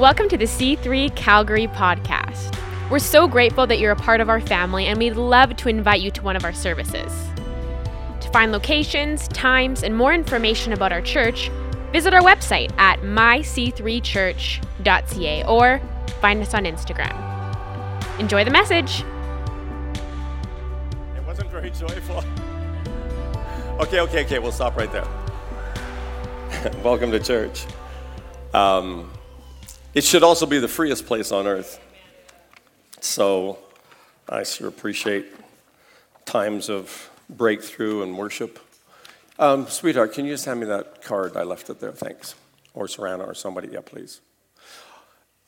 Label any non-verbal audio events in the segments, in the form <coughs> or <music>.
Welcome to the C3 Calgary podcast. We're so grateful that you're a part of our family, and we'd love to invite you to one of our services. To find locations, times, and more information about our church, visit our website at myc3church.ca or find us on Instagram. Enjoy the message. It wasn't very joyful. <laughs> Okay, okay, okay, we'll stop right there. <laughs> Welcome to church. Um, it should also be the freest place on earth. So I sure appreciate times of breakthrough and worship. Um, sweetheart, can you just hand me that card? I left it there, thanks. Or Serana or somebody, yeah, please.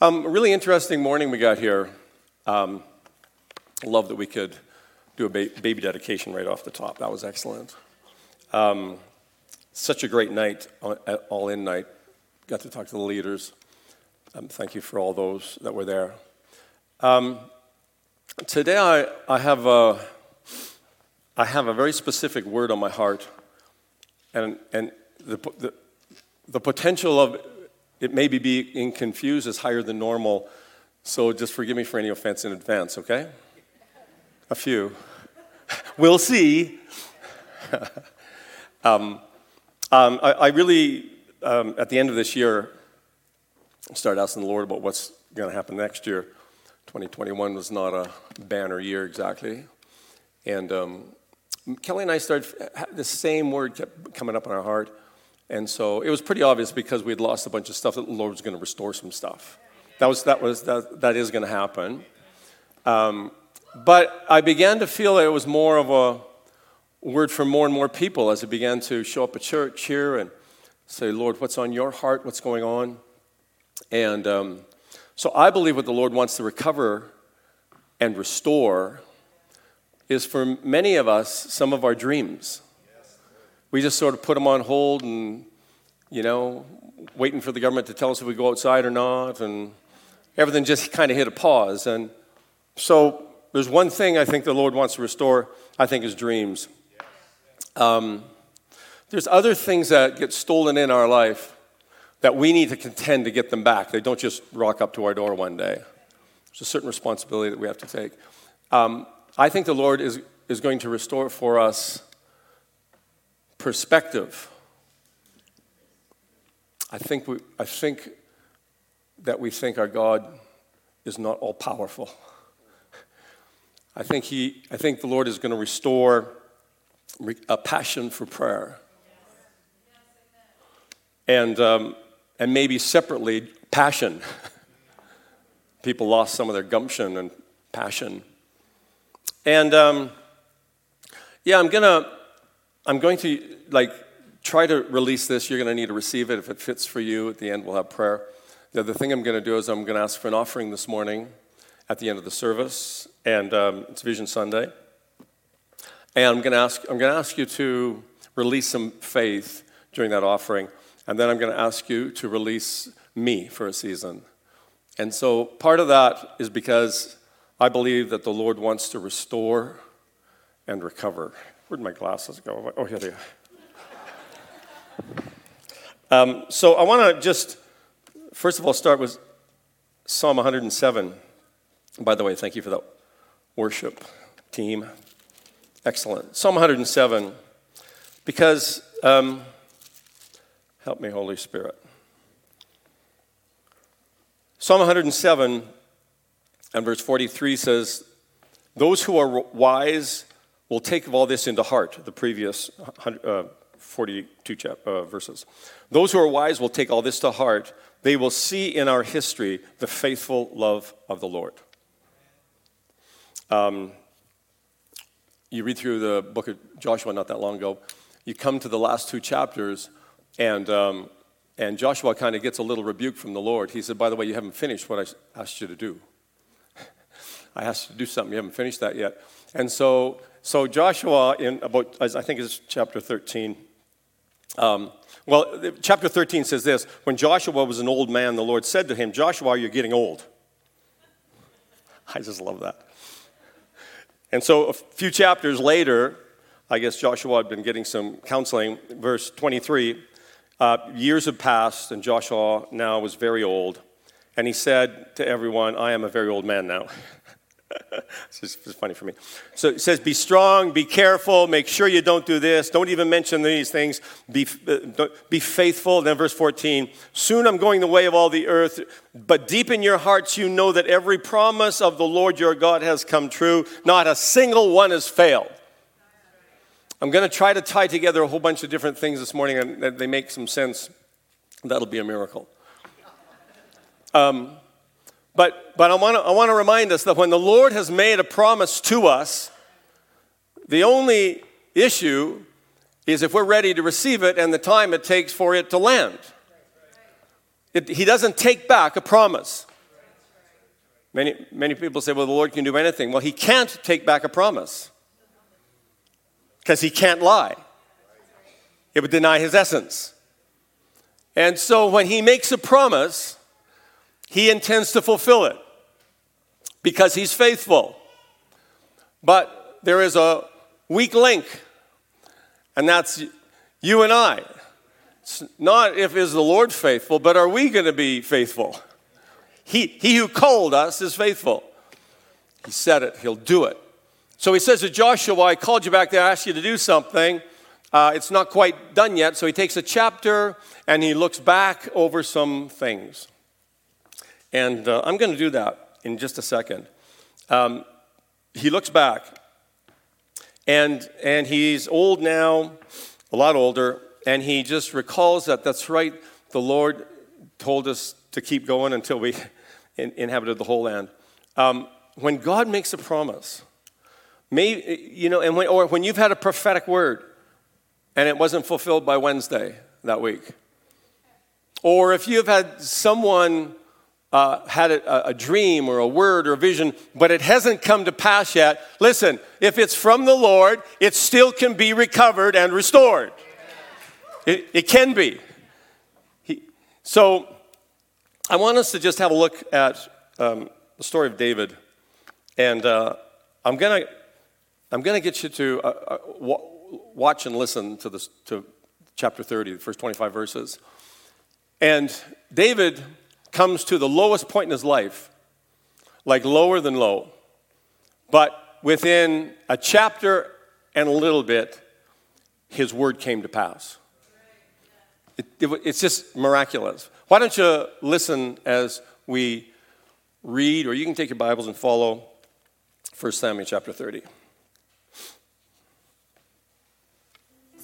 Um, really interesting morning we got here. Um, love that we could do a ba- baby dedication right off the top. That was excellent. Um, such a great night, all in night. Got to talk to the leaders. Um, thank you for all those that were there. Um, today, I, I, have a, I have a very specific word on my heart, and, and the, the, the potential of it maybe being confused is higher than normal, so just forgive me for any offense in advance, okay? A few. <laughs> we'll see. <laughs> um, um, I, I, really, um, at the end of this year, started asking the Lord about what's going to happen next year. 2021 was not a banner year exactly. And um, Kelly and I started, the same word kept coming up in our heart. And so it was pretty obvious because we had lost a bunch of stuff that the Lord was going to restore some stuff. That, was, that, was, that, that is going to happen. Um, but I began to feel that it was more of a word for more and more people as it began to show up at church here and say, Lord, what's on your heart? What's going on? And um, so I believe what the Lord wants to recover and restore is for many of us some of our dreams. We just sort of put them on hold and, you know, waiting for the government to tell us if we go outside or not, and everything just kind of hit a pause. And so there's one thing I think the Lord wants to restore, I think, is dreams. Um, there's other things that get stolen in our life that we need to contend to get them back. They don't just rock up to our door one day. There's a certain responsibility that we have to take. Um, I think the Lord is, is going to restore for us perspective. I think, we, I think that we think our God is not all powerful. <laughs> I think, he, I think the Lord is going to restore a passion for prayer. And um, and maybe separately, passion. <laughs> People lost some of their gumption and passion. And um, yeah, I'm gonna, I'm going to like try to release this. You're gonna need to receive it if it fits for you. At the end, we'll have prayer. The other thing I'm gonna do is I'm gonna ask for an offering this morning at the end of the service, and um, it's Vision Sunday. And I'm gonna ask, I'm gonna ask you to release some faith during that offering. And then I'm going to ask you to release me for a season. And so part of that is because I believe that the Lord wants to restore and recover. Where'd my glasses go? Oh, here they are. <laughs> Um, so I want to just, first of all, start with Psalm 107. By the way, thank you for that worship team. Excellent. Psalm 107, because um, Help me, Holy Spirit. Psalm 107 and verse 43 says, Those who are wise will take all this into heart, the previous uh, 42 chap- uh, verses. Those who are wise will take all this to heart. They will see in our history the faithful love of the Lord. Um, you read through the book of Joshua not that long ago, you come to the last two chapters and, um, and Joshua kind of gets a little rebuke from the Lord. He said, By the way, you haven't finished what I asked you to do. <laughs> I asked you to do something, you haven't finished that yet. And so, so Joshua, in about, I think it's chapter 13, um, well, chapter 13 says this When Joshua was an old man, the Lord said to him, Joshua, you're getting old. <laughs> I just love that. And so a few chapters later, I guess Joshua had been getting some counseling. Verse 23 uh, years had passed, and Joshua now was very old. and he said to everyone, I am a very old man now. <laughs> this is funny for me. So it says, Be strong, be careful, make sure you don't do this, don't even mention these things, be, uh, be faithful. then, verse 14, Soon I'm going the way of all the earth, but deep in your hearts you know that every promise of the Lord your God has come true, not a single one has failed. I'm going to try to tie together a whole bunch of different things this morning, and they make some sense. That'll be a miracle. Um, but, but I want to I wanna remind us that when the Lord has made a promise to us, the only issue is if we're ready to receive it and the time it takes for it to land. It, he doesn't take back a promise. Many, many people say, well, the Lord can do anything. Well, He can't take back a promise because He can't lie, it would deny His essence. And so when He makes a promise, he intends to fulfill it because he's faithful. But there is a weak link, and that's you and I. It's not if is the Lord faithful, but are we going to be faithful? He, he who called us is faithful. He said it, he'll do it. So he says to Joshua, I called you back there, I asked you to do something. Uh, it's not quite done yet. So he takes a chapter and he looks back over some things. And uh, I'm going to do that in just a second. Um, he looks back, and, and he's old now, a lot older, and he just recalls that that's right, the Lord told us to keep going until we <laughs> in, inhabited the whole land. Um, when God makes a promise, may, you know, and when, or when you've had a prophetic word and it wasn't fulfilled by Wednesday that week, or if you've had someone uh, had a, a, dream or a word or a vision, but it hasn't come to pass yet, listen, if it's from the Lord, it still can be recovered and restored. It, it can be. He, so I want us to just have a look at um, the story of David. And uh, I'm going to I'm gonna get you to uh, uh watch and listen to, this, to chapter 30, the first 25 verses. And David comes to the lowest point in his life, like lower than low. But within a chapter and a little bit, his word came to pass. It, it, it's just miraculous. Why don't you listen as we read, or you can take your Bibles and follow 1 Samuel chapter 30.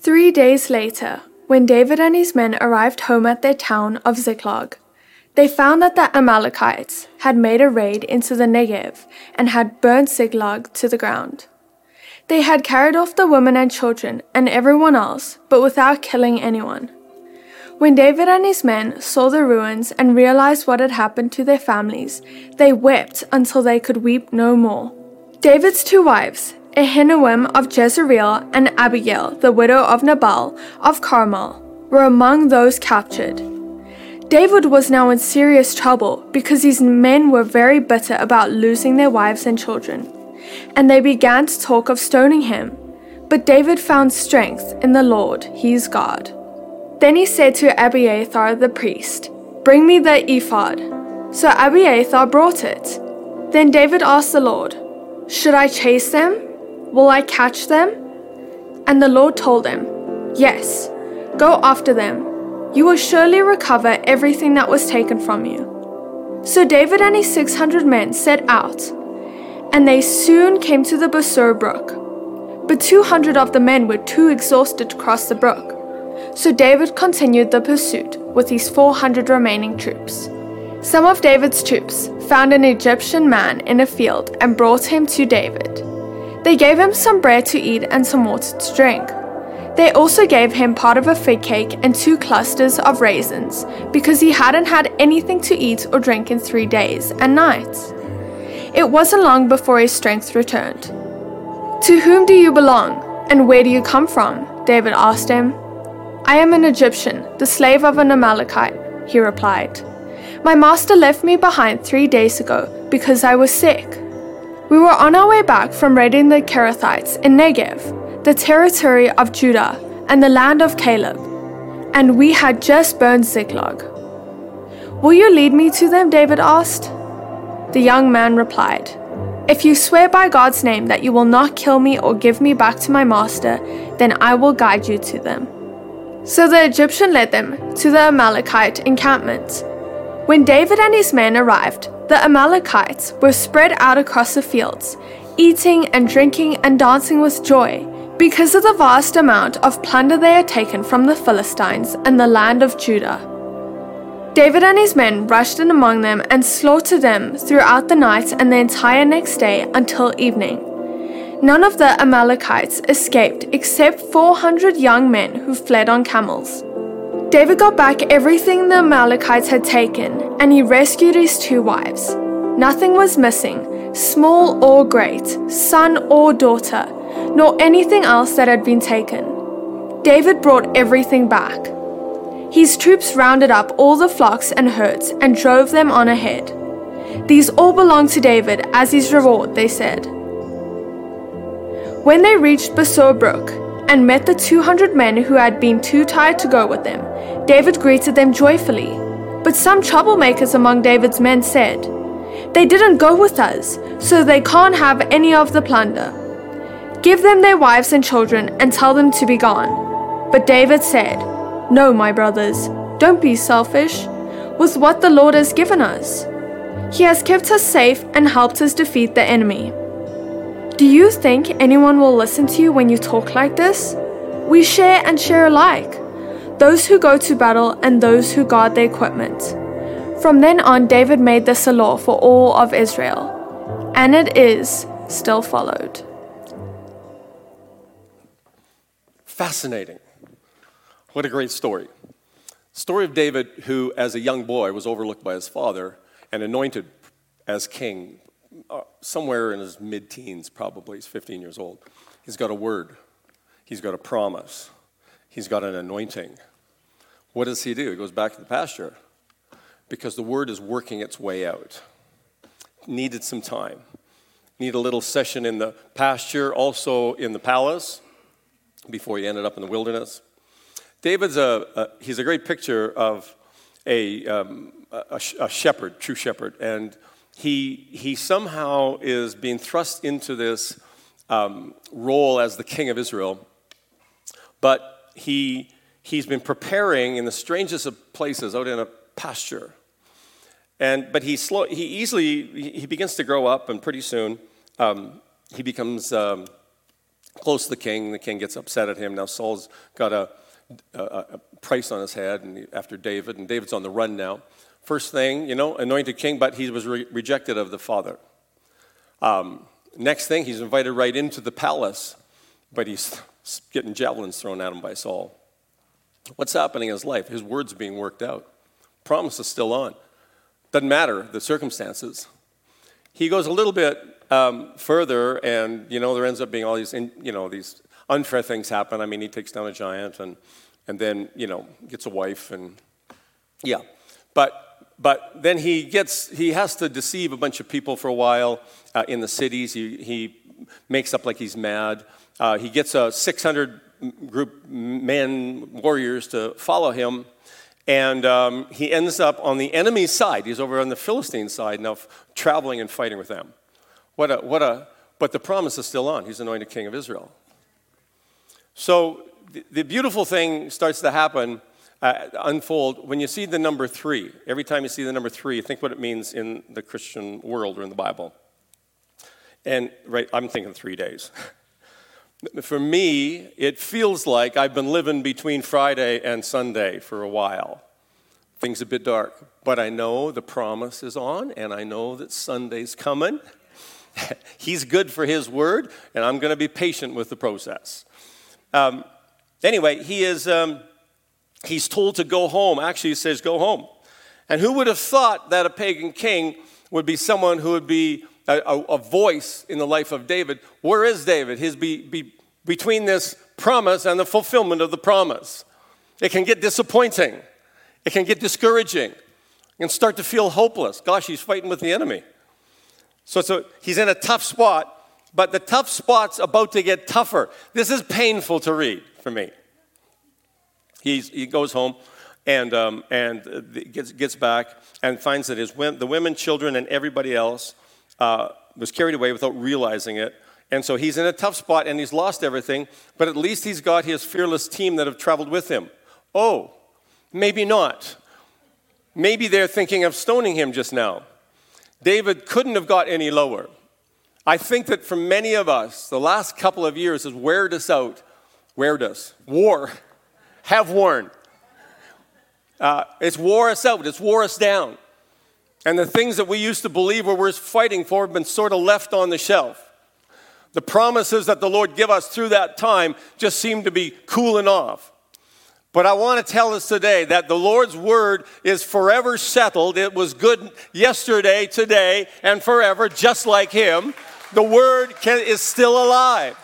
Three days later, when David and his men arrived home at their town of Ziklag, they found that the Amalekites had made a raid into the Negev and had burned Ziklag to the ground. They had carried off the women and children and everyone else, but without killing anyone. When David and his men saw the ruins and realized what had happened to their families, they wept until they could weep no more. David's two wives, Ahinoam of Jezreel and Abigail, the widow of Nabal of Carmel, were among those captured. David was now in serious trouble because his men were very bitter about losing their wives and children, and they began to talk of stoning him. But David found strength in the Lord, his God. Then he said to Abiathar the priest, Bring me the ephod. So Abiathar brought it. Then David asked the Lord, Should I chase them? Will I catch them? And the Lord told him, Yes, go after them you will surely recover everything that was taken from you. So David and his 600 men set out, and they soon came to the Besor brook. But 200 of the men were too exhausted to cross the brook. So David continued the pursuit with his 400 remaining troops. Some of David's troops found an Egyptian man in a field and brought him to David. They gave him some bread to eat and some water to drink. They also gave him part of a fig cake and two clusters of raisins, because he hadn't had anything to eat or drink in three days and nights. It wasn't long before his strength returned. To whom do you belong, and where do you come from? David asked him. I am an Egyptian, the slave of an Amalekite, he replied. My master left me behind three days ago because I was sick. We were on our way back from raiding the Kerethites in Negev the territory of Judah, and the land of Caleb, and we had just burned Ziklag. Will you lead me to them? David asked. The young man replied, If you swear by God's name that you will not kill me or give me back to my master, then I will guide you to them. So the Egyptian led them to the Amalekite encampment. When David and his men arrived, the Amalekites were spread out across the fields, eating and drinking and dancing with joy because of the vast amount of plunder they had taken from the Philistines and the land of Judah. David and his men rushed in among them and slaughtered them throughout the night and the entire next day until evening. None of the Amalekites escaped except 400 young men who fled on camels. David got back everything the Amalekites had taken, and he rescued his two wives. Nothing was missing, small or great, son or daughter, nor anything else that had been taken. David brought everything back. His troops rounded up all the flocks and herds and drove them on ahead. These all belonged to David as his reward, they said. When they reached Besor Brook and met the 200 men who had been too tired to go with them, David greeted them joyfully. But some troublemakers among David's men said, They didn't go with us, so they can't have any of the plunder. Give them their wives and children and tell them to be gone. But David said, no, my brothers, don't be selfish with what the Lord has given us. He has kept us safe and helped us defeat the enemy. Do you think anyone will listen to you when you talk like this? We share and share alike those who go to battle and those who guard the equipment. From then on, David made this a law for all of Israel, and it is still followed. Fascinating. What a great story. Story of David, who, as a young boy, was overlooked by his father and anointed as king uh, somewhere in his mid teens, probably. He's 15 years old. He's got a word, he's got a promise, he's got an anointing. What does he do? He goes back to the pasture because the word is working its way out. Needed some time. Need a little session in the pasture, also in the palace, before he ended up in the wilderness. David's a, a he's a great picture of a, um, a, a, shepherd, true shepherd, and he, he somehow is being thrust into this um, role as the king of Israel, but he, he's been preparing in the strangest of places, out in a pasture. And, but he, slow, he easily he begins to grow up, and pretty soon um, he becomes um, close to the king. The king gets upset at him. Now Saul's got a a, a price on his head and after David, and David's on the run now. First thing, you know, anointed king, but he was re- rejected of the father. Um, next thing, he's invited right into the palace, but he's <laughs> getting javelins thrown at him by Saul. What's happening in his life? His word's being worked out. Promise is still on. Doesn't matter the circumstances. He goes a little bit um, further, and you know there ends up being all these, you know, these unfair things happen. I mean, he takes down a giant and, and then, you know, gets a wife and, yeah. But, but then he gets, he has to deceive a bunch of people for a while uh, in the cities. He, he makes up like he's mad. Uh, he gets a 600 group men, warriors to follow him. And um, he ends up on the enemy's side. He's over on the Philistine side now, traveling and fighting with them. What a, what a, but the promise is still on. He's anointed king of Israel. So the, the beautiful thing starts to happen, uh, unfold, when you see the number three. Every time you see the number three, think what it means in the Christian world or in the Bible. And right, I'm thinking three days. <laughs> for me, it feels like I've been living between Friday and Sunday for a while. Things a bit dark, but I know the promise is on, and I know that Sunday's coming. <laughs> He's good for His word, and I'm going to be patient with the process. Um, anyway, he is, um, he's told to go home. Actually, he says, go home. And who would have thought that a pagan king would be someone who would be a, a, a voice in the life of David? Where is David? His be, be, between this promise and the fulfillment of the promise. It can get disappointing. It can get discouraging. You can start to feel hopeless. Gosh, he's fighting with the enemy. So, so he's in a tough spot but the tough spot's about to get tougher. This is painful to read for me. He's, he goes home, and, um, and gets, gets back and finds that his, the women, children, and everybody else uh, was carried away without realizing it. And so he's in a tough spot and he's lost everything, but at least he's got his fearless team that have traveled with him. Oh, maybe not. Maybe they're thinking of stoning him just now. David couldn't have got any lower. I think that for many of us, the last couple of years has weared us out. Weared us. War. Have worn. Uh, it's wore us out. It's wore us down. And the things that we used to believe were worth fighting for have been sort of left on the shelf. The promises that the Lord give us through that time just seem to be cooling off. But I want to tell us today that the Lord's word is forever settled. It was good yesterday, today, and forever, just like Him. The word can, is still alive.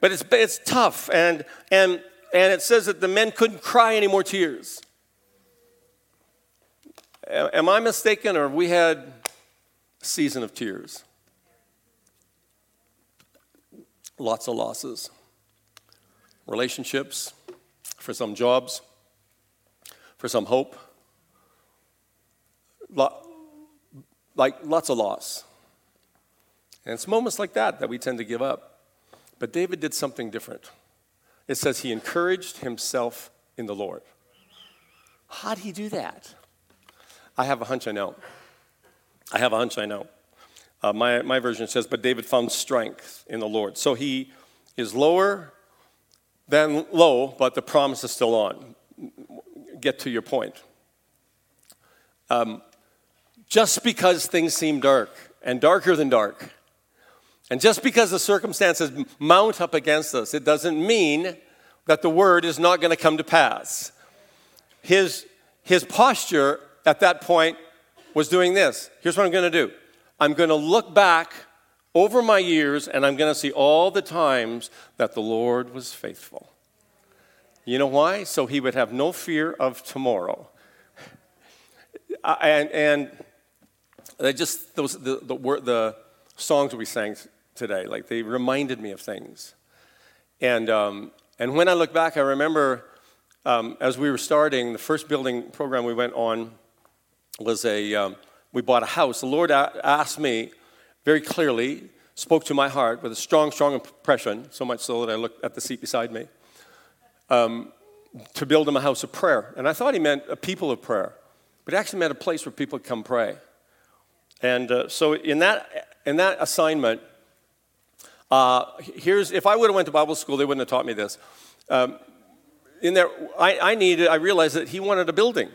But it's, it's tough, and, and, and it says that the men couldn't cry any more tears. Am I mistaken, or we had a season of tears? Lots of losses. Relationships, for some jobs, for some hope. Like lots of loss. And it's moments like that that we tend to give up. But David did something different. It says he encouraged himself in the Lord. How did he do that? I have a hunch I know. I have a hunch I know. Uh, my, my version says, but David found strength in the Lord. So he is lower than low, but the promise is still on. Get to your point. Um, just because things seem dark and darker than dark, and just because the circumstances mount up against us, it doesn't mean that the word is not going to come to pass. His, his posture at that point was doing this. Here's what I'm going to do I'm going to look back over my years and I'm going to see all the times that the Lord was faithful. You know why? So he would have no fear of tomorrow. and, and just, those, the, the, the songs we sang today, like they reminded me of things. And, um, and when I look back, I remember um, as we were starting, the first building program we went on was a, um, we bought a house. The Lord asked me very clearly, spoke to my heart with a strong, strong impression, so much so that I looked at the seat beside me, um, to build him a house of prayer. And I thought he meant a people of prayer, but he actually meant a place where people come pray. And uh, so in that, in that assignment, uh, here's, if I would have went to Bible school, they wouldn't have taught me this. Um, in there, I, I needed, I realized that he wanted a building.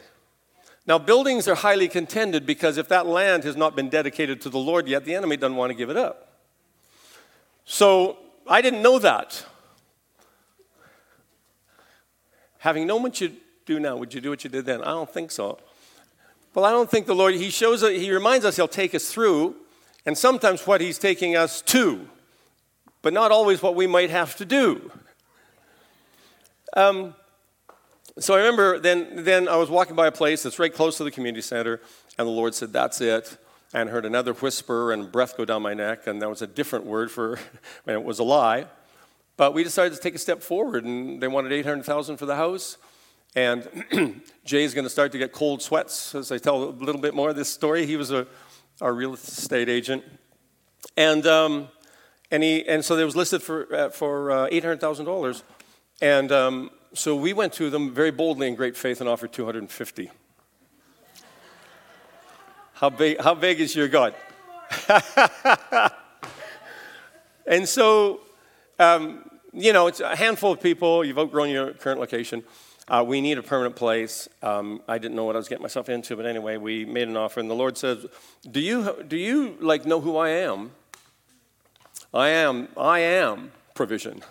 Now, buildings are highly contended because if that land has not been dedicated to the Lord yet, the enemy doesn't want to give it up. So I didn't know that. Having known what you do now, would you do what you did then? I don't think so. Well, I don't think the Lord, He shows, He reminds us He'll take us through, and sometimes what He's taking us to, but not always what we might have to do. Um, so I remember then, then I was walking by a place that's right close to the community center, and the Lord said, That's it. And heard another whisper and breath go down my neck, and that was a different word for, <laughs> and it was a lie. But we decided to take a step forward, and they wanted 800000 for the house. And Jay's going to start to get cold sweats as I tell a little bit more of this story. He was a, our real estate agent. And, um, and, he, and so it was listed for, uh, for uh, $800,000. And um, so we went to them very boldly in great faith and offered 250. How big, how big is your God? <laughs> and so, um, you know, it's a handful of people. You've outgrown your current location. Uh, we need a permanent place. Um, I didn't know what I was getting myself into, but anyway, we made an offer, and the Lord says, "Do you do you like know who I am? I am I am provision."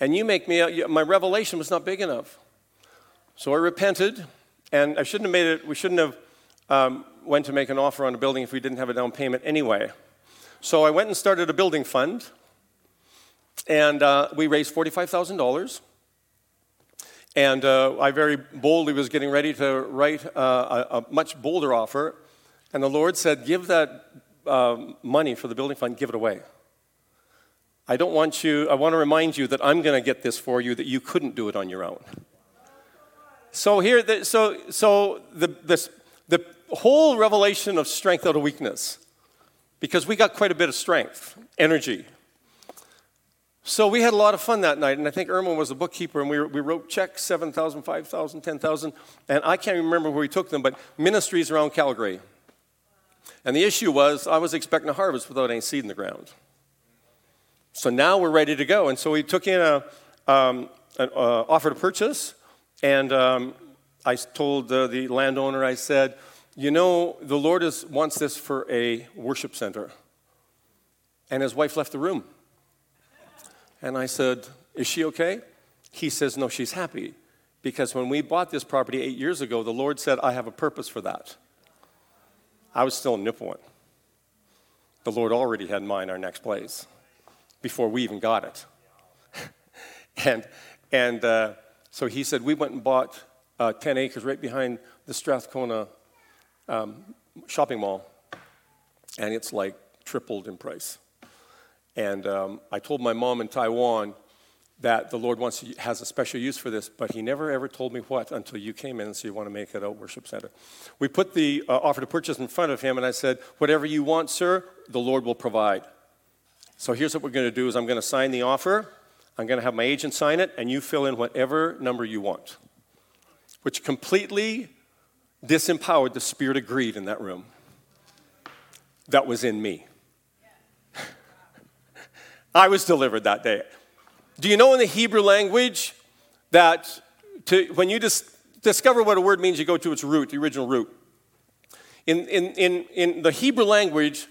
and you make me, my revelation was not big enough. So I repented, and I shouldn't have made it, we shouldn't have um, went to make an offer on a building if we didn't have a down payment anyway. So I went and started a building fund, and uh, we raised $45,000. And uh, I very boldly was getting ready to write uh, a, a, much bolder offer. And the Lord said, Give that uh, money for the building fund, give it away. I don't want you, I want to remind you that I'm going to get this for you, that you couldn't do it on your own. So here, the, so so the this the whole revelation of strength out of weakness, because we got quite a bit of strength, energy. So we had a lot of fun that night, and I think Irma was the bookkeeper, and we, we wrote checks 7,000, 5,000, 10,000, and I can't remember where we took them, but ministries around Calgary. And the issue was I was expecting a harvest without any seed in the ground. So now we're ready to go. And so we took in a, um, an uh, offer to purchase, and um, I told the landowner, I said, you know, the Lord is, wants this for a worship center. And his wife left the room. And I said, Is she okay? He says, No, she's happy. Because when we bought this property eight years ago, the Lord said, I have a purpose for that. I was still in Nipawin. The Lord already had in mind our next place before we even got it. <laughs> and and uh, so he said, We went and bought uh, 10 acres right behind the Strathcona um, shopping mall, and it's like tripled in price. And um, I told my mom in Taiwan that the Lord wants has a special use for this, but He never ever told me what until you came in and said you want to make it a worship center. We put the uh, offer to purchase in front of him, and I said, "Whatever you want, sir, the Lord will provide." So here's what we're going to do: is I'm going to sign the offer. I'm going to have my agent sign it, and you fill in whatever number you want, which completely disempowered the spirit of greed in that room. That was in me. <laughs> I was delivered that day. Do you know in the Hebrew language that to, when you dis- discover what a word means, you go to its root, the original root? In, in, in, in the Hebrew language,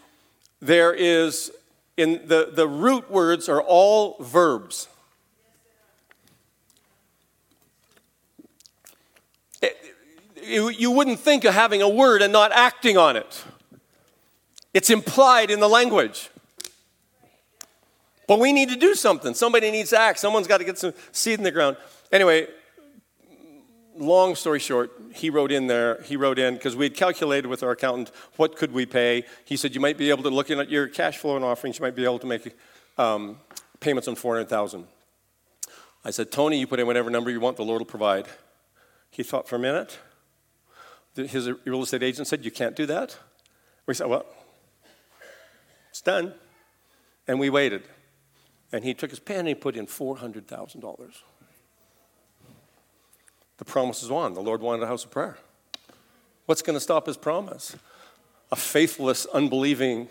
there is, in the, the root words are all verbs. It, you, you wouldn't think of having a word and not acting on it. It's implied in the language. But we need to do something. Somebody needs to act. Someone's got to get some seed in the ground. Anyway, long story short, he wrote in there, he wrote in, because we had calculated with our accountant what could we pay. He said, you might be able to, looking at your cash flow and offerings, you might be able to make um, payments on 400000 I said, Tony, you put in whatever number you want, the Lord will provide. He thought for a minute. His real estate agent said, you can't do that. We said, well, it's done. And we waited. And he took his pen and he put in $400,000. The promise is on. The Lord wanted a house of prayer. What's going to stop his promise? A faithless, unbelieving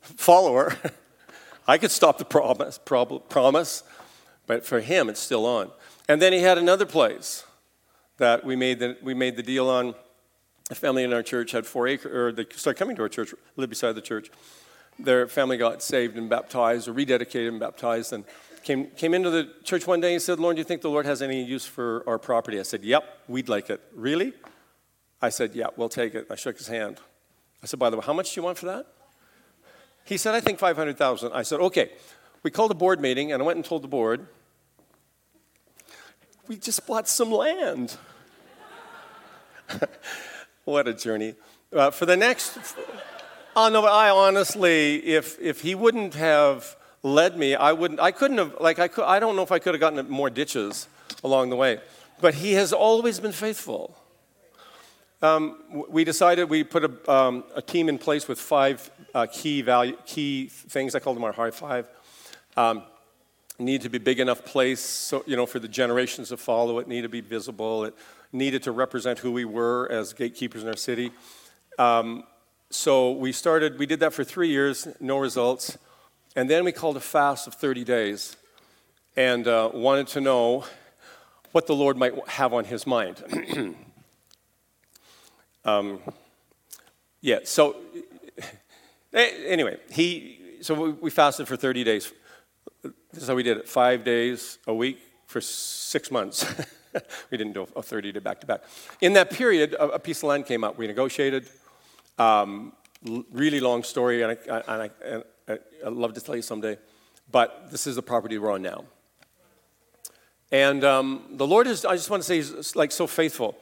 follower. <laughs> I could stop the promise, promise, but for him, it's still on. And then he had another place that we made the, we made the deal on. A family in our church had four acres, or they started coming to our church, lived beside the church their family got saved and baptized or rededicated and baptized and came, came into the church one day and said, Lord, do you think the Lord has any use for our property? I said, Yep, we'd like it. Really? I said, Yeah, we'll take it. I shook his hand. I said, By the way, how much do you want for that? He said, I think 500,000. I said, Okay. We called a board meeting and I went and told the board, We just bought some land. <laughs> what a journey. Uh, for the next. Oh, no, but I honestly, if, if he wouldn't have led me, I, wouldn't, I couldn't have, like, I, could, I don't know if I could have gotten more ditches along the way. But he has always been faithful. Um, we decided we put a, um, a, team in place with five uh, key value, key things. I call them our high five. Um, need to be big enough place, so you know, for the generations to follow. It need to be visible. It needed to represent who we were as gatekeepers in our city. Um, so we started, we did that for three years, no results. And then we called a fast of 30 days and uh, wanted to know what the Lord might have on his mind. <clears throat> um, yeah, so anyway, he, so we fasted for 30 days. This is how we did it five days a week for six months. <laughs> we didn't do a 30 day back to back. In that period, a piece of land came up. We negotiated um, really long story, and, I, and, I, and I'd love to tell you someday, but this is the property we're on now. And um, the Lord is, I just want to say, He's like so faithful.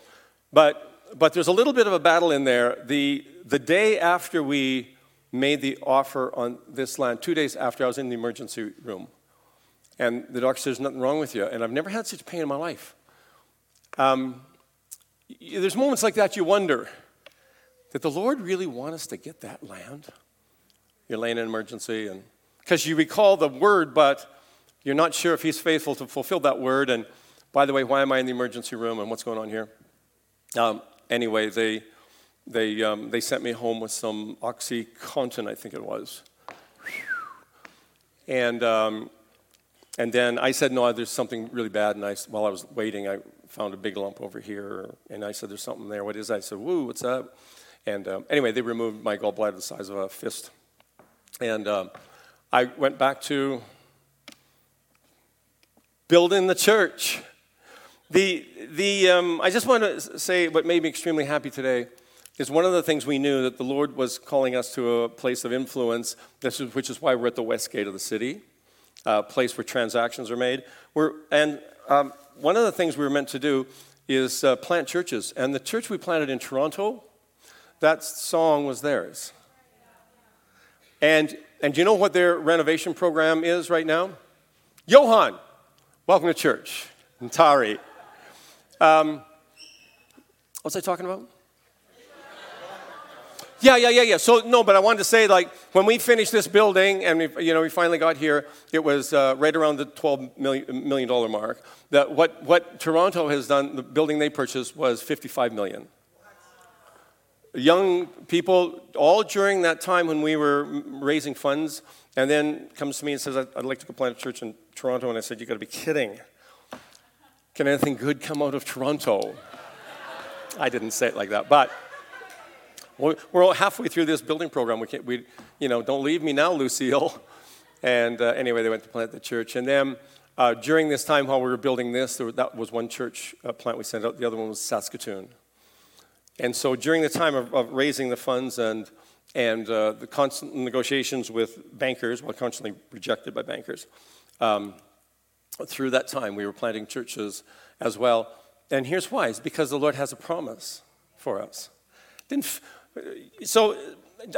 But, but there's a little bit of a battle in there. The, the day after we made the offer on this land, two days after I was in the emergency room, and the doctor says, There's nothing wrong with you. And I've never had such pain in my life. Um, there's moments like that you wonder did the Lord really want us to get that land? You're laying in emergency, and because you recall the word, but you're not sure if He's faithful to fulfill that word. And by the way, why am I in the emergency room and what's going on here? Um, anyway, they, they, um, they sent me home with some Oxycontin, I think it was. And, um, and then I said, no, there's something really bad. And I, while I was waiting, I found a big lump over here. And I said, there's something there. What is that? I said, woo, what's that? And um, anyway, they removed my gallbladder the size of a fist. And um, I went back to building the church. The, the, um, I just want to say what made me extremely happy today is one of the things we knew that the Lord was calling us to a place of influence, is, which is why we're at the west gate of the city, a place where transactions are made. We're, and um, one of the things we were meant to do is uh, plant churches. And the church we planted in Toronto, that song was theirs. And, and do you know what their renovation program is right now? Johan, welcome to church. And Tari. Um, what was I talking about? Yeah, yeah, yeah, yeah. So no, but I wanted to say, like, when we finished this building and we, you know, we finally got here, it was uh, right around the twelve million, dollar mark. That what what Toronto has done, the building they purchased was fifty-five million. Young people, all during that time when we were raising funds, and then comes to me and says, "I'd like to go plant a church in Toronto," and I said, "You got to be kidding." Can anything good come out of Toronto? I didn't say it like that, but we're halfway through this building program. We can't, we, you know, don't leave me now, Lucille. And uh, anyway, they went to plant the church. And then uh, during this time while we were building this, there, that was one church uh, plant we sent out. The other one was Saskatoon. And so during the time of, of raising the funds and, and uh, the constant negotiations with bankers, well, constantly rejected by bankers, um, through that time, we were planting churches as well. And here's why it's because the Lord has a promise for us. Didn't, so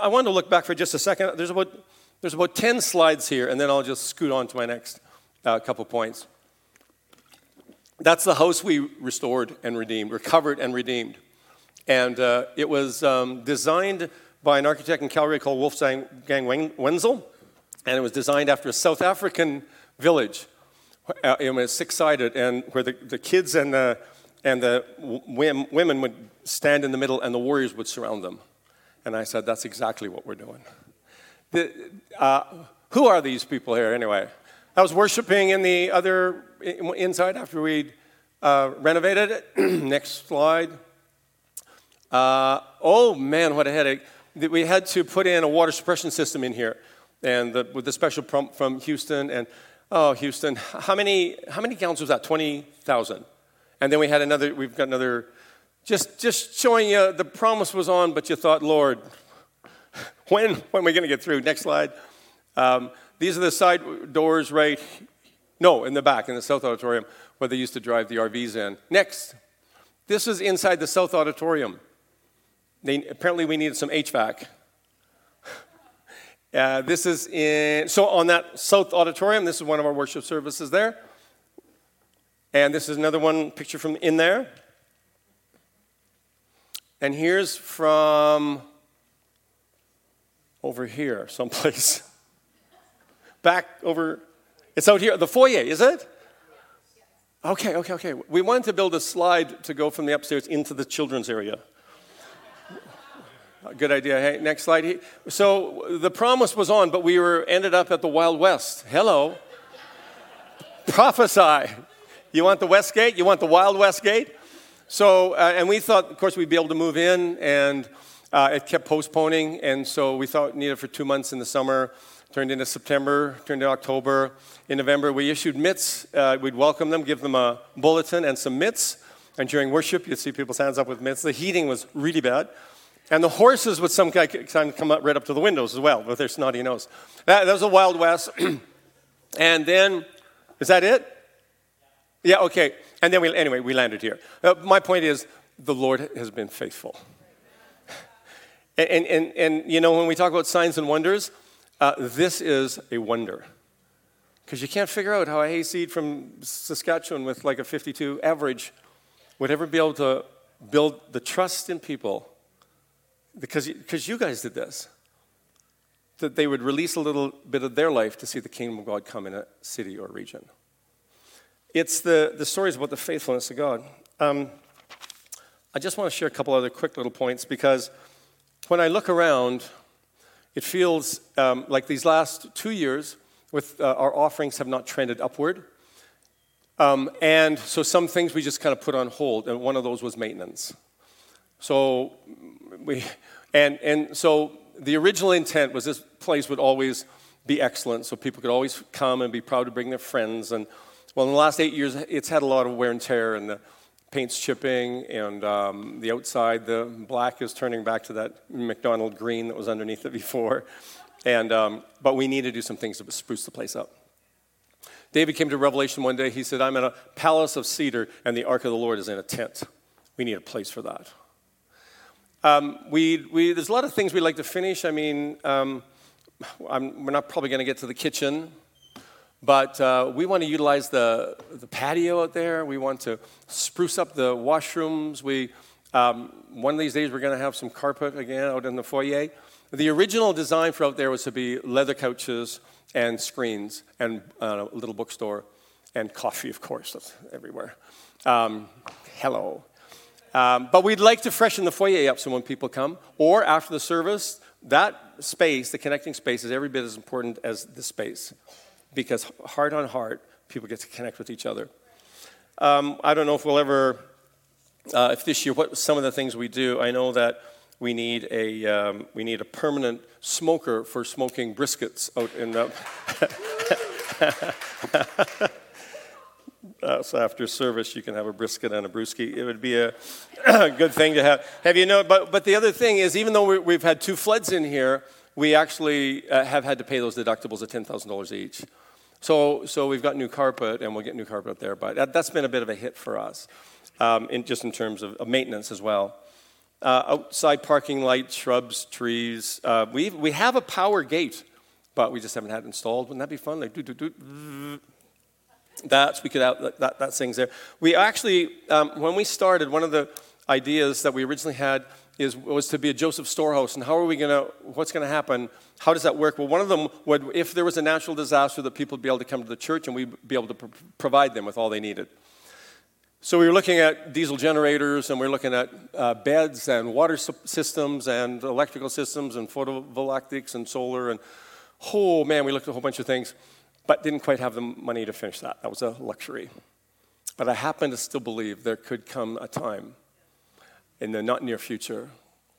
I wanted to look back for just a second. There's about, there's about 10 slides here, and then I'll just scoot on to my next uh, couple points. That's the house we restored and redeemed, recovered and redeemed. And uh, it was um, designed by an architect in Calgary called Wolfgang Wenzel, and it was designed after a South African village uh, it was six sided, and where the, the kids and the, and the women would stand in the middle and the warriors would surround them. And I said, That's exactly what we're doing. The, uh, who are these people here, anyway? I was worshiping in the other inside after we'd uh, renovated it. <clears throat> Next slide. Uh, oh man, what a headache. We had to put in a water suppression system in here, and the, with the special pump from Houston. And Oh, Houston, how many, how many gallons was that? 20,000. And then we had another, we've got another, just, just showing you the promise was on, but you thought, Lord, <laughs> when, when are we going to get through? Next slide. Um, these are the side doors right, no, in the back, in the South Auditorium, where they used to drive the RVs in. Next. This is inside the South Auditorium. They, apparently, we needed some HVAC. <laughs> Uh, this is in, so on that South Auditorium, this is one of our worship services there. And this is another one picture from in there. And here's from over here, someplace. <laughs> Back over, it's out here, the foyer, is it? Okay, okay, okay. We wanted to build a slide to go from the upstairs into the children's area. Good idea. Hey, next slide. So the promise was on, but we were ended up at the Wild West. Hello. Prophesy. You want the West Gate? You want the Wild West Gate? So, uh, and we thought, of course, we'd be able to move in, and uh, it kept postponing, and so we thought we needed for two months in the summer. Turned into September, turned into October. In November, we issued mitts. Uh, we'd welcome them, give them a bulletin and some mitts. And during worship, you'd see people's hands up with mitts. The heating was really bad. And the horses would some kind of come up right up to the windows as well with their snotty nose. That, that was a Wild West. <clears throat> and then, is that it? Yeah, okay. And then we, anyway, we landed here. Uh, my point is, the Lord has been faithful. and, <laughs> and, and, and, you know, when we talk about signs and wonders, uh, this is a wonder. Because you can't figure out how a hayseed from Saskatchewan with like a 52 average would ever be able to build the trust in people, because, because you guys did this, that they would release a little bit of their life to see the kingdom of God come in a city or region. It's the, the stories about the faithfulness of God. Um, I just want to share a couple other quick little points because when I look around, it feels um, like these last two years with uh, our offerings have not trended upward. Um, and so some things we just kind of put on hold, and one of those was maintenance. So we, and, and so the original intent was this place would always be excellent, so people could always come and be proud to bring their friends. And well, in the last eight years, it's had a lot of wear and tear, and the paint's chipping, and um, the outside, the black is turning back to that McDonald green that was underneath it before. And, um, but we need to do some things to spruce the place up. David came to Revelation one day. He said, I'm in a palace of cedar, and the ark of the Lord is in a tent. We need a place for that. Um, we, we, there's a lot of things we'd like to finish. I mean, um, we're not probably going to get to the kitchen, but uh, we want to utilize the, the patio out there. We want to spruce up the washrooms. We, um, one of these days, we're going to have some carpet again out in the foyer. The original design for out there was to be leather couches and screens and uh, a little bookstore and coffee, of course, that's everywhere. Um, hello. Um, but we'd like to freshen the foyer up so when people come, or after the service, that space, the connecting space, is every bit as important as the space. Because heart on heart, people get to connect with each other. Um, I don't know if we'll ever, uh, if this year, what some of the things we do, I know that we need a, um, we need a permanent smoker for smoking briskets out in the. <laughs> <laughs> uh, so after service, you can have a brisket and a brewski. It would be a <coughs> good thing to have. Have you know? But, but the other thing is, even though we, have had two floods in here, we actually uh, have had to pay those deductibles of $10,000 each. So, so we've got new carpet, and we'll get new carpet up there. But that, has been a bit of a hit for us, um, in, just in terms of, of maintenance as well. Uh, outside parking lights, shrubs, trees. Uh, we, we have a power gate, but we just haven't had it installed. Wouldn't that be fun? Like, do, do, do. That's, we could have, that, that thing's there. We actually, um, when we started, one of the ideas that we originally had is, was to be a Joseph storehouse. And how are we to, what's going to happen? How does that work? Well, one of them would, if there was a natural disaster, that people would be able to come to the church and we'd be able to pr- provide them with all they needed. So we were looking at diesel generators and we are looking at uh, beds and water systems and electrical systems and photovoltaics and solar and oh man, we looked at a whole bunch of things, but didn't quite have the money to finish that. That was a luxury. But I happen to still believe there could come a time in the not near future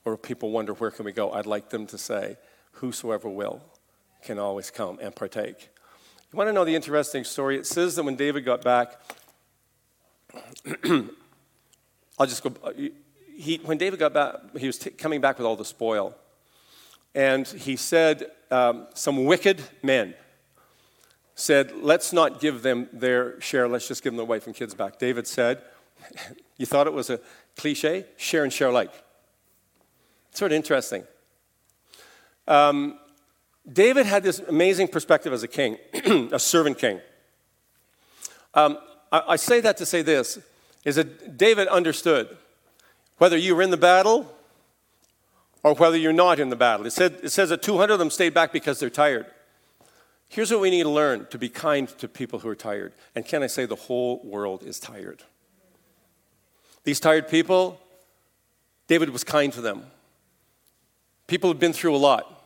where people wonder where can we go. I'd like them to say, whosoever will can always come and partake. You want to know the interesting story? It says that when David got back, <clears throat> I'll just go. He, when David got back, he was t- coming back with all the spoil. And he said, um, Some wicked men said, Let's not give them their share, let's just give them their wife and kids back. David said, <laughs> You thought it was a cliche? Share and share alike. Sort of interesting. Um, David had this amazing perspective as a king, <clears throat> a servant king. Um, I, I say that to say this is that David understood whether you were in the battle or whether you're not in the battle. It, said, it says that 200 of them stayed back because they're tired. Here's what we need to learn to be kind to people who are tired. And can I say the whole world is tired? These tired people, David was kind to them. People have been through a lot.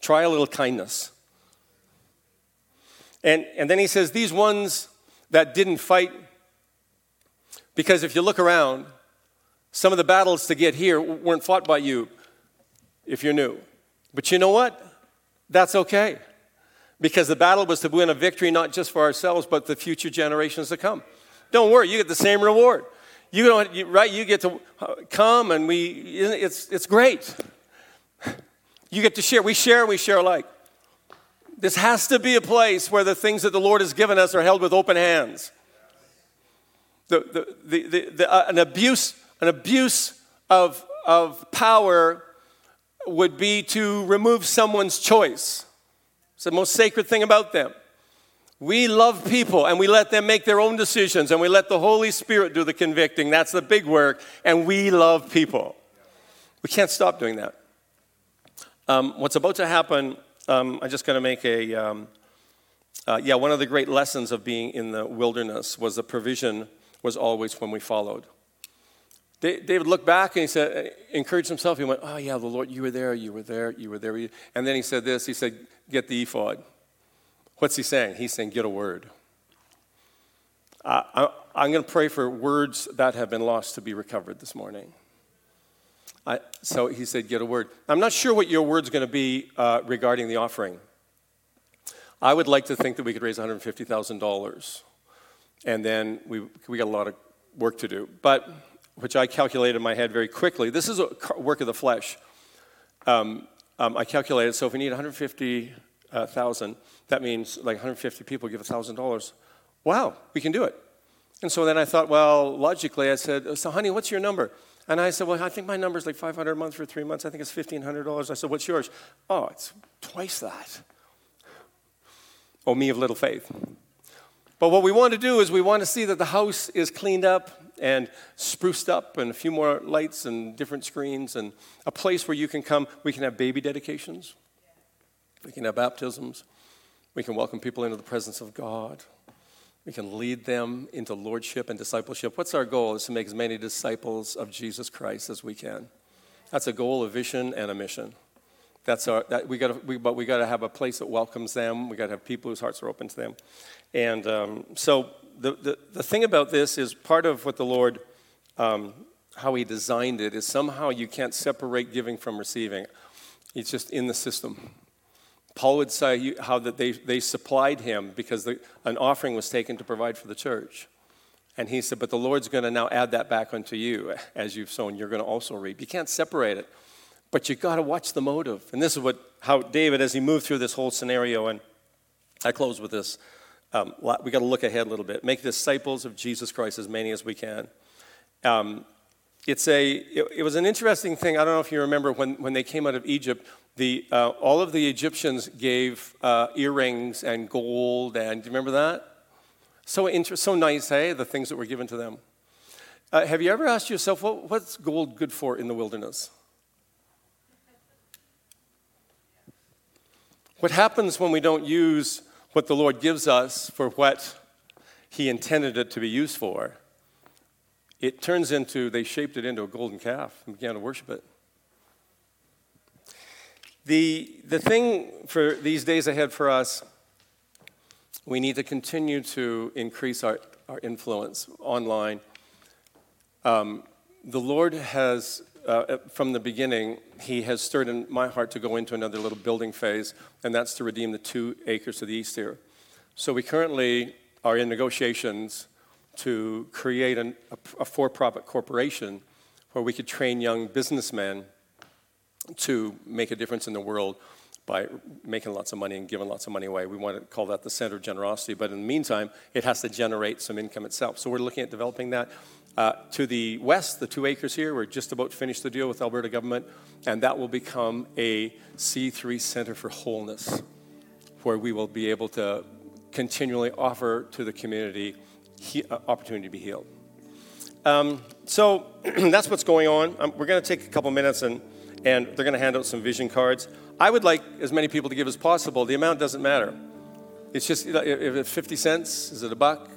Try a little kindness. And, and then he says, These ones that didn't fight, because if you look around, some of the battles to get here weren't fought by you if you're new. But you know what? That's okay. Because the battle was to win a victory not just for ourselves, but the future generations to come. Don't worry, you get the same reward. You don't, right? You get to uh, come and we, it's, it's great. You get to share. We share we share alike. This has to be a place where the things that the Lord has given us are held with open hands. The, the, the, the, the uh, an abuse, an abuse of, of power would be to remove someone's choice. It's the most sacred thing about them. We love people and we let them make their own decisions and we let the Holy Spirit do the convicting. That's the big work. And we love people. We can't stop doing that. Um, what's about to happen, um, I'm just going to make a. Um, uh, yeah, one of the great lessons of being in the wilderness was the provision was always when we followed. David looked back and he said, uh, encouraged himself. He went, Oh, yeah, the Lord, you were there, you were there, you were there. And then he said this he said, Get the ephod. What's he saying? He's saying, Get a word. I, am going to pray for words that have been lost to be recovered this morning. I, so he said, Get a word. I'm not sure what your word's going to be uh, regarding the offering. I would like to think that we could raise $150,000. And then we, we got a lot of work to do. But which I calculated in my head very quickly. This is a work of the flesh. Um, um, I calculated, so if we need 150,000, uh, that means like 150 people give $1,000. Wow, we can do it. And so then I thought, well, logically, I said, so honey, what's your number? And I said, well, I think my number is like 500 a month for three months. I think it's $1,500. I said, what's yours? Oh, it's twice that. Oh, me of little faith. But what we want to do is we want to see that the house is cleaned up and spruced up and a few more lights and different screens and a place where you can come. We can have baby dedications, we can have baptisms, we can welcome people into the presence of God. We can lead them into lordship and discipleship. What's our goal? Is to make as many disciples of Jesus Christ as we can. That's a goal, a vision, and a mission. That's our, that we got we, but we got to have a place that welcomes them. We got to have people whose hearts are open to them. And um, so the, the, the thing about this is part of what the Lord, um, how He designed it, is somehow you can't separate giving from receiving. It's just in the system. Paul would say how that they, they supplied him because the, an offering was taken to provide for the church. And he said, But the Lord's going to now add that back unto you as you've sown. You're going to also reap. You can't separate it, but you've got to watch the motive. And this is what how David, as he moved through this whole scenario, and I close with this. Um, we got to look ahead a little bit. Make disciples of Jesus Christ as many as we can. Um, it's a, it, it, was an interesting thing. I don't know if you remember when, when they came out of Egypt, the, uh, all of the Egyptians gave uh, earrings and gold, and do you remember that? So, inter- so nice, hey, the things that were given to them. Uh, have you ever asked yourself, what, what's gold good for in the wilderness? What happens when we don't use what the Lord gives us for what He intended it to be used for, it turns into, they shaped it into a golden calf and began to worship it. The, the thing for these days ahead for us, we need to continue to increase our, our influence online. Um, the Lord has uh, from the beginning, he has stirred in my heart to go into another little building phase, and that's to redeem the two acres to the east here. So we currently are in negotiations to create an, a, a for profit corporation where we could train young businessmen to make a difference in the world by making lots of money and giving lots of money away. We want to call that the center of generosity, but in the meantime, it has to generate some income itself. So we're looking at developing that. Uh, to the west, the two acres here, we're just about to finish the deal with Alberta government, and that will become a C3 Center for Wholeness, where we will be able to continually offer to the community he, uh, opportunity to be healed. Um, so <clears throat> that's what's going on. Um, we're going to take a couple minutes and, and they're going to hand out some vision cards. I would like as many people to give as possible. The amount doesn't matter. It's just if it's 50 cents, is it a buck?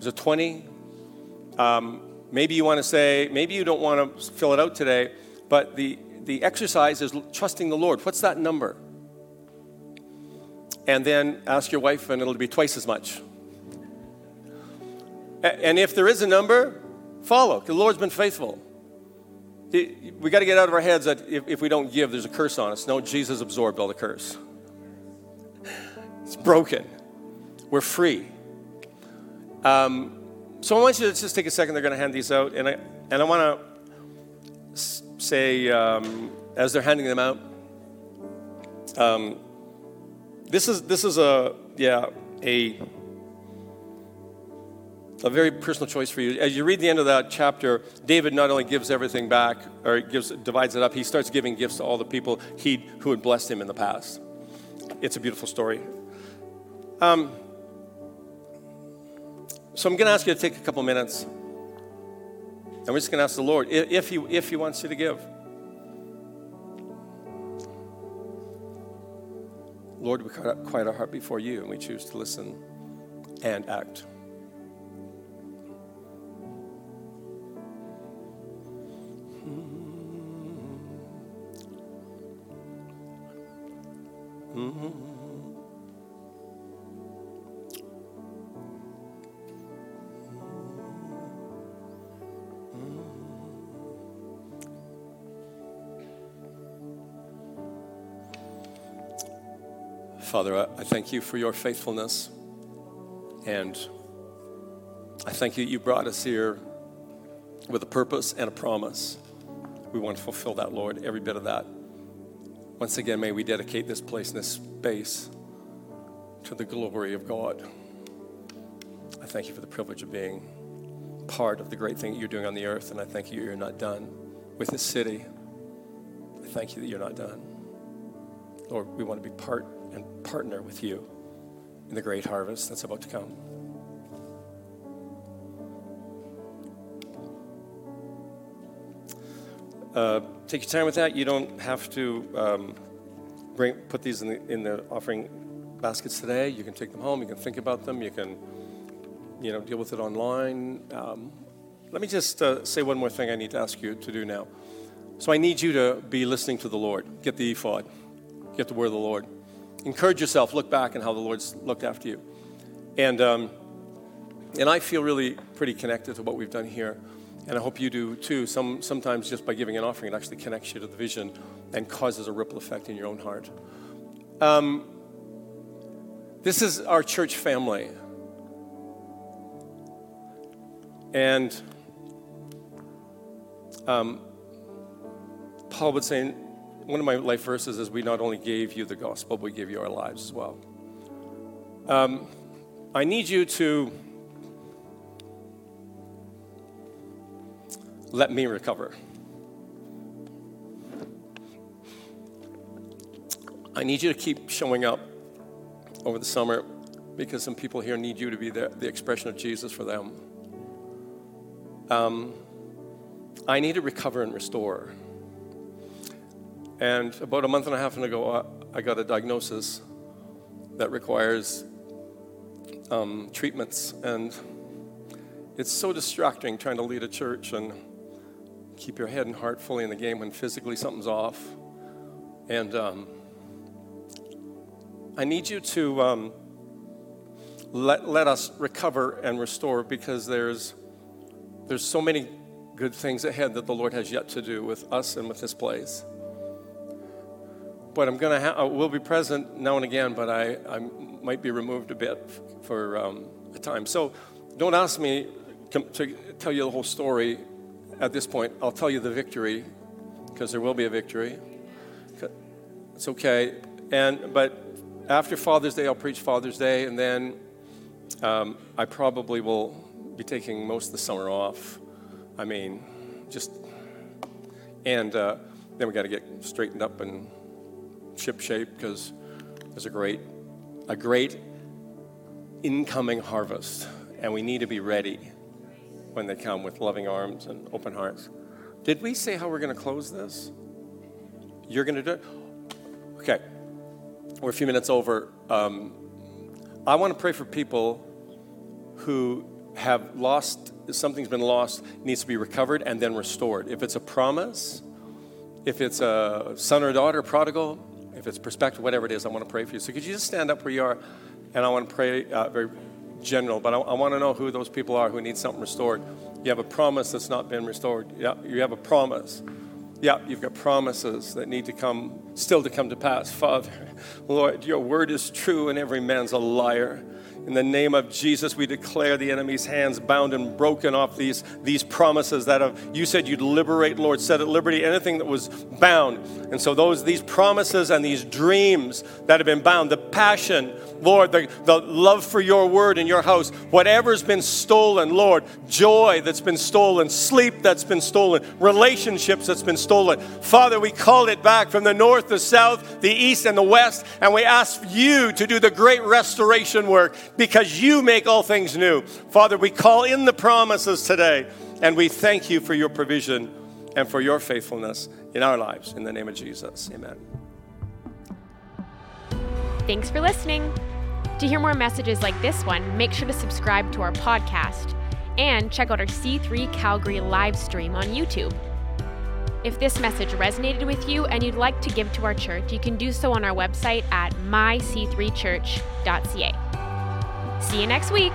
Is it 20? Um, Maybe you want to say, maybe you don't want to fill it out today, but the, the exercise is trusting the Lord. What's that number? And then ask your wife, and it'll be twice as much. And if there is a number, follow. The Lord's been faithful. We got to get out of our heads that if, if we don't give, there's a curse on us. No, Jesus absorbed all the curse. It's broken. We're free. Um, so I want you to just take a second. They're going to hand these out, and I and I want to say um, as they're handing them out. Um, this is this is a yeah a a very personal choice for you. As you read the end of that chapter, David not only gives everything back or gives divides it up, he starts giving gifts to all the people he who had blessed him in the past. It's a beautiful story. Um, So I'm going to ask you to take a couple minutes. And we're just going to ask the Lord if he, if he wants you to give. Lord, we quiet our heart before you and we choose to listen and act. Father, I thank you for your faithfulness. And I thank you you brought us here with a purpose and a promise. We want to fulfill that, Lord, every bit of that. Once again, may we dedicate this place and this space to the glory of God. I thank you for the privilege of being part of the great thing that you're doing on the earth, and I thank you you're not done with this city. I thank you that you're not done. Lord, we want to be part and partner with you in the great harvest that's about to come. Uh, take your time with that. You don't have to um, bring, put these in the, in the offering baskets today. You can take them home. You can think about them. You can, you know, deal with it online. Um, let me just uh, say one more thing I need to ask you to do now. So I need you to be listening to the Lord. Get the ephod. Get the word of the Lord encourage yourself, look back and how the Lord's looked after you. And, um, and I feel really pretty connected to what we've done here. And I hope you do too. Some, sometimes just by giving an offering, it actually connects you to the vision and causes a ripple effect in your own heart. Um, this is our church family. And um, Paul would say one of my life verses is we not only gave you the gospel, but we give you our lives as well. Um, I need you to let me recover. I need you to keep showing up over the summer because some people here need you to be the, the expression of Jesus for them. Um, I need to recover and restore. And about a month and a half ago, I got a diagnosis that requires um, treatments. And it's so distracting trying to lead a church and keep your head and heart fully in the game when physically something's off. And um, I need you to um, let, let us recover and restore because there's, there's so many good things ahead that the Lord has yet to do with us and with this place but I'm going to ha- I will be present now and again, but I, I might be removed a bit for um, a time. So don't ask me to, to tell you the whole story at this point. I'll tell you the victory because there will be a victory. It's okay. And but after Father's Day, I'll preach Father's Day, and then um, I probably will be taking most of the summer off. I mean, just and uh, then we got to get straightened up and ship shape because there's a great, a great incoming harvest, and we need to be ready when they come with loving arms and open hearts. Did we say how we're going to close this? You're going to do it? Okay. We're a few minutes over. Um, I want to pray for people who have lost, something's been lost, needs to be recovered and then restored. If it's a promise, if it's a son or daughter prodigal, if it's perspective, whatever it is, I want to pray for you. So could you just stand up where you are? And I want to pray uh, very general, but I, I want to know who those people are who need something restored. You have a promise that's not been restored. Yeah, you have a promise. Yeah, you've got promises that need to come, still to come to pass. Father, <laughs> Lord, your word is true and every man's a liar. In the name of Jesus, we declare the enemy's hands bound and broken off these, these promises that have, you said you'd liberate, Lord, set at liberty anything that was bound. And so those these promises and these dreams that have been bound, the passion, Lord, the, the love for your word in your house, whatever's been stolen, Lord, joy that's been stolen, sleep that's been stolen, relationships that's been stolen. Father, we call it back from the north, the south, the east, and the west, and we ask you to do the great restoration work because you make all things new. Father, we call in the promises today and we thank you for your provision and for your faithfulness in our lives. In the name of Jesus, amen. Thanks for listening. To hear more messages like this one, make sure to subscribe to our podcast and check out our C3 Calgary live stream on YouTube. If this message resonated with you and you'd like to give to our church, you can do so on our website at myc3church.ca. See you next week.